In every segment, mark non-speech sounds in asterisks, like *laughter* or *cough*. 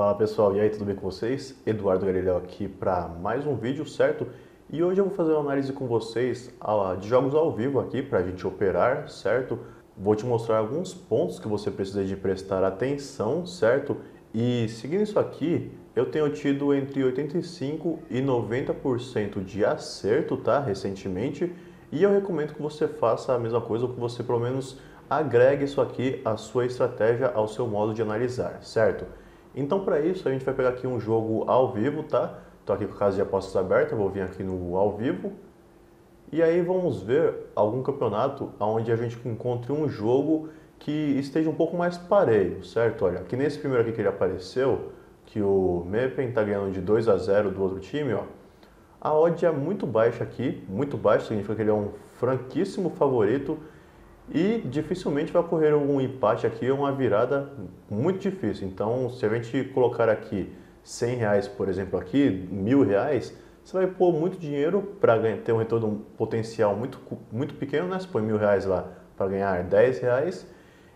Fala pessoal, e aí, tudo bem com vocês? Eduardo Galileu aqui para mais um vídeo, certo? E hoje eu vou fazer uma análise com vocês de jogos ao vivo aqui para a gente operar, certo? Vou te mostrar alguns pontos que você precisa de prestar atenção, certo? E seguindo isso aqui, eu tenho tido entre 85% e 90% de acerto, tá? Recentemente. E eu recomendo que você faça a mesma coisa, ou que você pelo menos agregue isso aqui à sua estratégia, ao seu modo de analisar, certo? Então para isso a gente vai pegar aqui um jogo ao vivo, tá? Estou aqui com casa de apostas aberta, vou vir aqui no ao vivo. E aí vamos ver algum campeonato onde a gente encontre um jogo que esteja um pouco mais parelho, certo? Olha, aqui nesse primeiro aqui que ele apareceu, que o Mepen está ganhando de 2 a 0 do outro time, ó. A odd é muito baixa aqui, muito baixa, significa que ele é um franquíssimo favorito e dificilmente vai ocorrer um empate aqui uma virada muito difícil. Então, se a gente colocar aqui 100 reais, por exemplo, aqui, mil reais, você vai pôr muito dinheiro para ter um retorno potencial muito, muito pequeno, né? Você põe mil reais lá para ganhar 10 reais.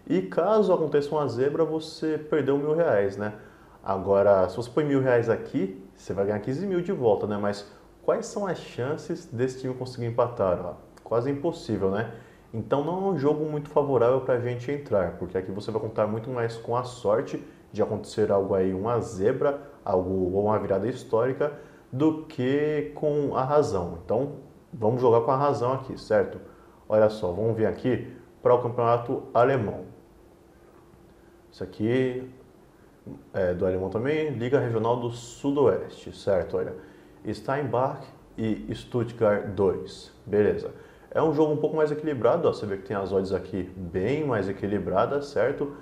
E caso aconteça uma zebra, você perdeu mil reais, né? Agora, se você põe mil reais aqui, você vai ganhar 15 mil de volta, né? Mas quais são as chances desse time conseguir empatar? Ó? Quase impossível, né? Então não é um jogo muito favorável para a gente entrar, porque aqui você vai contar muito mais com a sorte de acontecer algo aí, uma zebra, algo ou uma virada histórica, do que com a razão. Então vamos jogar com a razão aqui, certo? Olha só, vamos vir aqui para o campeonato alemão. Isso aqui é do alemão também, Liga Regional do Sudoeste, certo? Olha, Steinbach e Stuttgart 2, beleza. É um jogo um pouco mais equilibrado, ó, você vê que tem as odds aqui bem mais equilibradas, certo?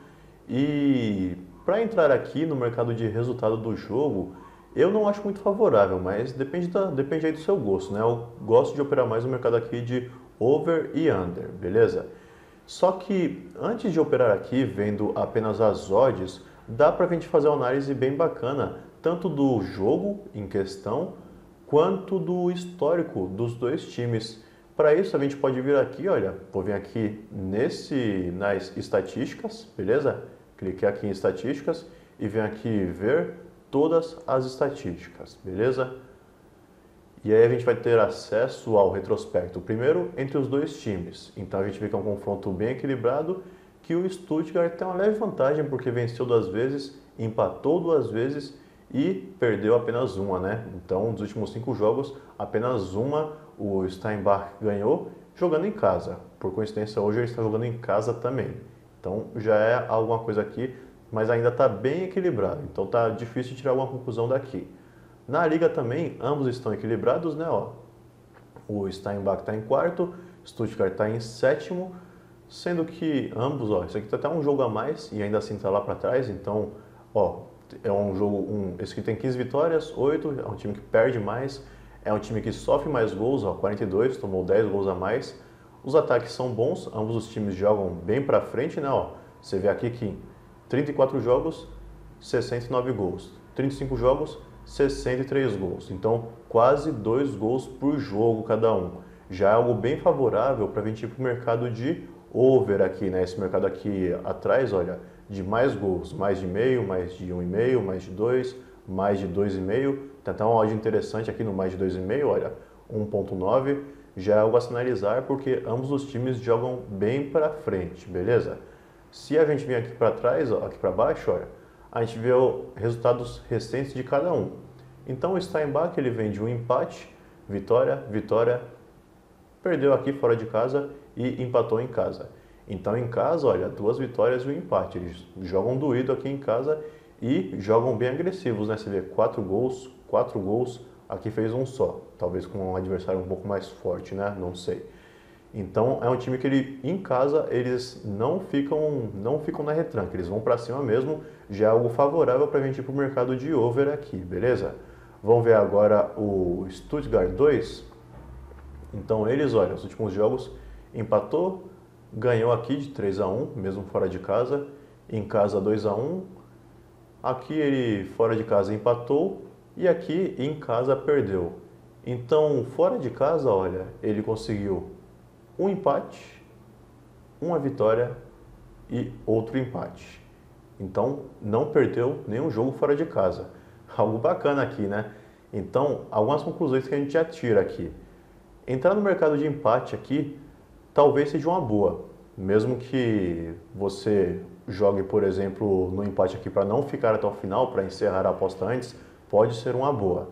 E para entrar aqui no mercado de resultado do jogo, eu não acho muito favorável, mas depende, da, depende aí do seu gosto, né? Eu gosto de operar mais no mercado aqui de over e under, beleza? Só que antes de operar aqui, vendo apenas as odds, dá para a gente fazer uma análise bem bacana, tanto do jogo em questão, quanto do histórico dos dois times. Para isso, a gente pode vir aqui, olha, vou vir aqui nesse, nas estatísticas, beleza? Cliquei aqui em estatísticas e venho aqui ver todas as estatísticas, beleza? E aí a gente vai ter acesso ao retrospecto, primeiro entre os dois times. Então a gente vê que é um confronto bem equilibrado, que o Stuttgart tem uma leve vantagem porque venceu duas vezes, empatou duas vezes e perdeu apenas uma, né? Então, dos últimos cinco jogos, apenas uma o Steinbach ganhou jogando em casa. Por coincidência, hoje ele está jogando em casa também. Então, já é alguma coisa aqui, mas ainda está bem equilibrado. Então, está difícil tirar alguma conclusão daqui. Na liga também, ambos estão equilibrados, né? Ó, o Steinbach está em quarto, Stuttgart está em sétimo, sendo que ambos, ó, isso aqui está até um jogo a mais e ainda assim está lá para trás, então, ó, é um jogo, um, esse aqui tem 15 vitórias, 8, é um time que perde mais, é um time que sofre mais gols, ó, 42, tomou 10 gols a mais. Os ataques são bons, ambos os times jogam bem para frente, né? Ó, você vê aqui que 34 jogos, 69 gols. 35 jogos, 63 gols. Então, quase 2 gols por jogo cada um. Já é algo bem favorável para a gente ir para o mercado de over aqui, né? Esse mercado aqui atrás, olha, de mais gols, mais de meio, mais de 1,5, mais de 2, mais de 2,5. Tem até uma odd interessante aqui no mais de 2,5, olha, 1,9. Já é algo a sinalizar porque ambos os times jogam bem para frente, beleza? Se a gente vir aqui para trás, ó, aqui para baixo, olha, a gente vê os resultados recentes de cada um. Então o Steinbach ele vem de um empate, vitória, vitória, perdeu aqui fora de casa e empatou em casa. Então em casa, olha, duas vitórias e um empate. Eles jogam doído aqui em casa e jogam bem agressivos, né? Você vê quatro gols, quatro gols, aqui fez um só. Talvez com um adversário um pouco mais forte, né? Não sei. Então é um time que ele em casa eles não ficam não ficam na retranca, eles vão para cima mesmo. Já é algo favorável para a gente ir para o mercado de over aqui, beleza? Vamos ver agora o Stuttgart 2. Então eles, olha, os últimos jogos empatou, ganhou aqui de 3 a 1, mesmo fora de casa, em casa 2 a 1. Aqui ele fora de casa empatou e aqui em casa perdeu. Então, fora de casa, olha, ele conseguiu um empate, uma vitória e outro empate. então não perdeu nenhum jogo fora de casa. *laughs* Algo bacana aqui, né? Então, algumas conclusões que a gente já tira aqui. Entrar no mercado de empate aqui talvez seja uma boa, mesmo que você jogue, por exemplo, no empate aqui para não ficar até o final, para encerrar a aposta antes, pode ser uma boa.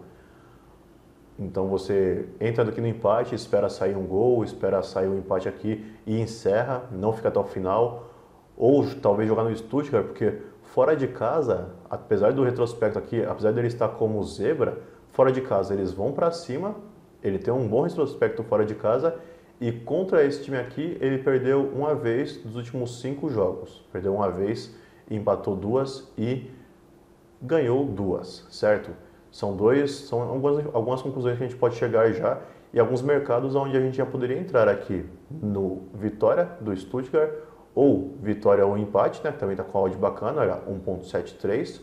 Então você entra aqui no empate, espera sair um gol, espera sair um empate aqui e encerra, não fica até o final. Ou talvez jogar no Stuttgart, porque fora de casa, apesar do retrospecto aqui, apesar dele estar como zebra, fora de casa eles vão para cima, ele tem um bom retrospecto fora de casa e contra esse time aqui ele perdeu uma vez dos últimos cinco jogos. Perdeu uma vez, empatou duas e ganhou duas, certo? São dois, são algumas, algumas conclusões que a gente pode chegar já e alguns mercados onde a gente já poderia entrar aqui no Vitória do Stuttgart ou Vitória ou empate, né, que também está com a odd bacana, 1.73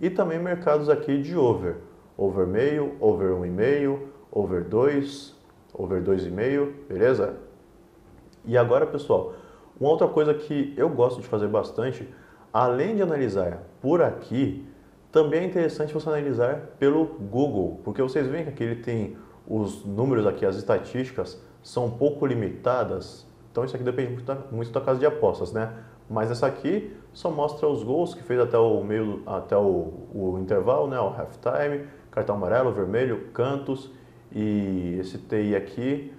e também mercados aqui de over, over meio, over 1,5, over 2, over 2,5, beleza? E agora, pessoal, uma outra coisa que eu gosto de fazer bastante, além de analisar por aqui, também é interessante você analisar pelo Google, porque vocês veem que aqui ele tem os números aqui, as estatísticas são um pouco limitadas, então isso aqui depende muito da, muito da casa de apostas, né? Mas essa aqui só mostra os gols que fez até o meio, até o, o intervalo, né? O halftime, cartão amarelo, vermelho, cantos e esse TI aqui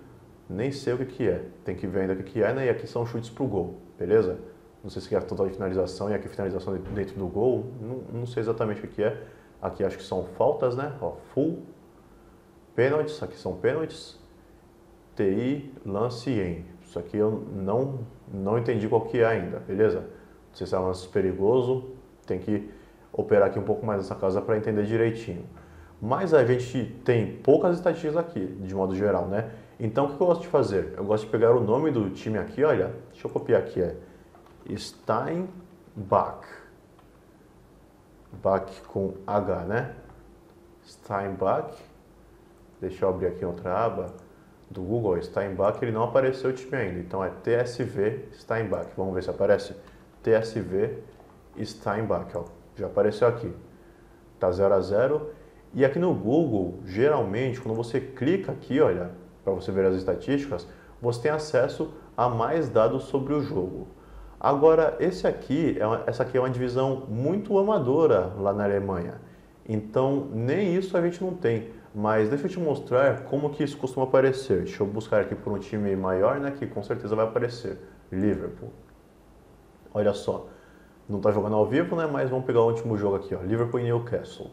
nem sei o que, que é. Tem que ver ainda o que, que é, né? E aqui são chutes pro gol, beleza? Não sei se é total de finalização e aqui finalização dentro do gol. Não, não sei exatamente o que é. Aqui acho que são faltas, né? Ó, full. Pênaltis, aqui são pênaltis. TI, lance e em. Isso aqui eu não, não entendi qual que é ainda, beleza? Não sei se é lance perigoso. Tem que operar aqui um pouco mais nessa casa para entender direitinho. Mas a gente tem poucas estatísticas aqui, de modo geral, né? Então o que eu gosto de fazer? Eu gosto de pegar o nome do time aqui, olha, deixa eu copiar aqui, é Steinbach. Bach com H, né? Steinbach. Deixa eu abrir aqui outra aba do Google. Steinbach, ele não apareceu o time ainda. Então é TSV Steinbach. Vamos ver se aparece. TSV Steinbach, ó. Já apareceu aqui. Tá 0 a 0 E aqui no Google, geralmente, quando você clica aqui, olha, para você ver as estatísticas, você tem acesso a mais dados sobre o jogo. Agora, esse aqui é essa aqui é uma divisão muito amadora lá na Alemanha. Então, nem isso a gente não tem. Mas deixa eu te mostrar como que isso costuma aparecer. Deixa eu buscar aqui por um time maior, né, que com certeza vai aparecer. Liverpool. Olha só. Não está jogando ao vivo, né, mas vamos pegar o último jogo aqui, ó, Liverpool e Newcastle.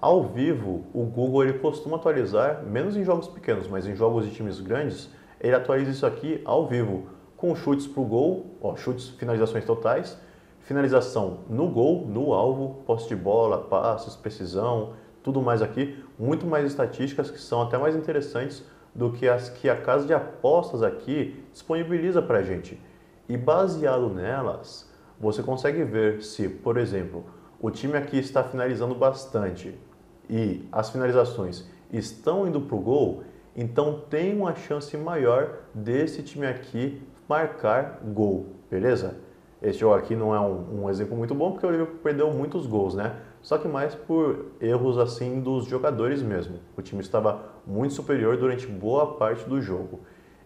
Ao vivo, o Google ele costuma atualizar, menos em jogos pequenos, mas em jogos de times grandes, ele atualiza isso aqui ao vivo com chutes para o gol, ó, chutes, finalizações totais, finalização no gol, no alvo, posse de bola, passes, precisão, tudo mais aqui, muito mais estatísticas que são até mais interessantes do que as que a casa de apostas aqui disponibiliza para a gente. E baseado nelas, você consegue ver se, por exemplo, o time aqui está finalizando bastante e as finalizações estão indo para o gol, então tem uma chance maior desse time aqui marcar gol, beleza? Esse jogo aqui não é um, um, exemplo muito bom porque o Liverpool perdeu muitos gols, né? Só que mais por erros assim dos jogadores mesmo. O time estava muito superior durante boa parte do jogo.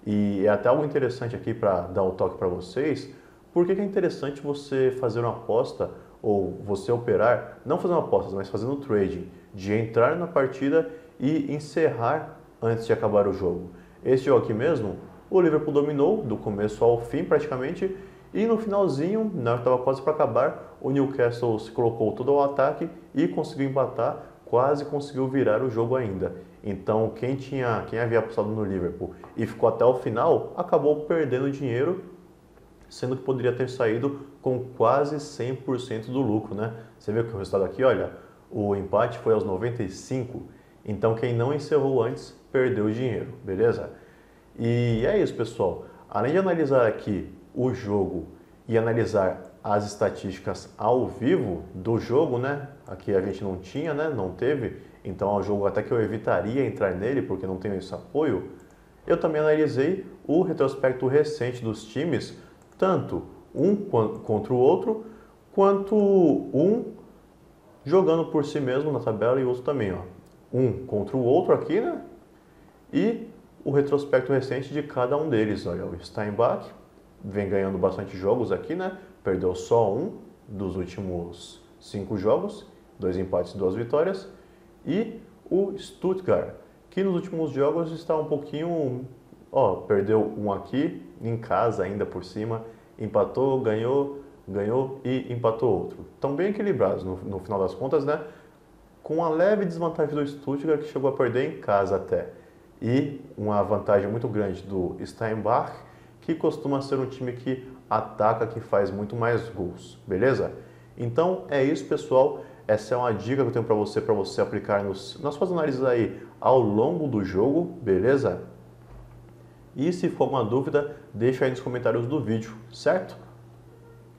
E é até algo interessante aqui para dar um toque para vocês. Por que, que é interessante você fazer uma aposta ou você operar, não fazendo apostas, mas fazendo trading, de entrar na partida e encerrar antes de acabar o jogo? Esse jogo aqui mesmo, o Liverpool dominou do começo ao fim praticamente e no finalzinho, na hora estava quase para acabar, o Newcastle se colocou todo ao ataque e conseguiu empatar, quase conseguiu virar o jogo ainda. Então, quem tinha, quem havia apostado no Liverpool e ficou até o final, acabou perdendo dinheiro, sendo que poderia ter saído com quase 100% do lucro, né? Você vê que o resultado aqui, olha, o empate foi aos 95, então quem não encerrou antes perdeu o dinheiro, beleza? E é isso, pessoal. Além de analisar aqui o jogo e analisar as estatísticas ao vivo do jogo, né? Aqui a gente não tinha, né? Não teve. Então é um jogo até que eu evitaria entrar nele porque não tenho esse apoio. Eu também analisei o retrospecto recente dos times, tanto um contra o outro, quanto um jogando por si mesmo na tabela e outro também, ó. Um contra o outro aqui, né? E o retrospecto recente de cada um deles. Olha, o Steinbach vem ganhando bastante jogos aqui, né? Perdeu só um dos últimos cinco jogos, dois empates e duas vitórias. E o Stuttgart, que nos últimos jogos está um pouquinho. Ó, perdeu um aqui, em casa ainda por cima, empatou, ganhou, ganhou e empatou outro. Estão bem equilibrados no, no final das contas, né? Com a leve desvantagem do Stuttgart, que chegou a perder em casa até. E uma vantagem muito grande do Steinbach, que costuma ser um time que ataca, que faz muito mais gols, beleza? Então é isso, pessoal. Essa é uma dica que eu tenho para você, para você aplicar nos, nas suas análises aí ao longo do jogo, beleza? E se for uma dúvida, deixa aí nos comentários do vídeo, certo?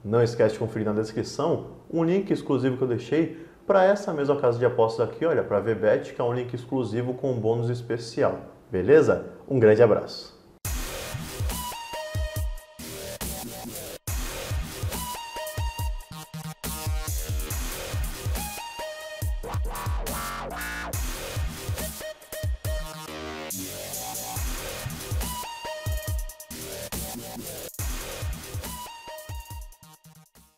Não esquece de conferir na descrição um link exclusivo que eu deixei para essa mesma casa de apostas aqui, olha, para a VBET, que é um link exclusivo com um bônus especial. Beleza? Um grande abraço.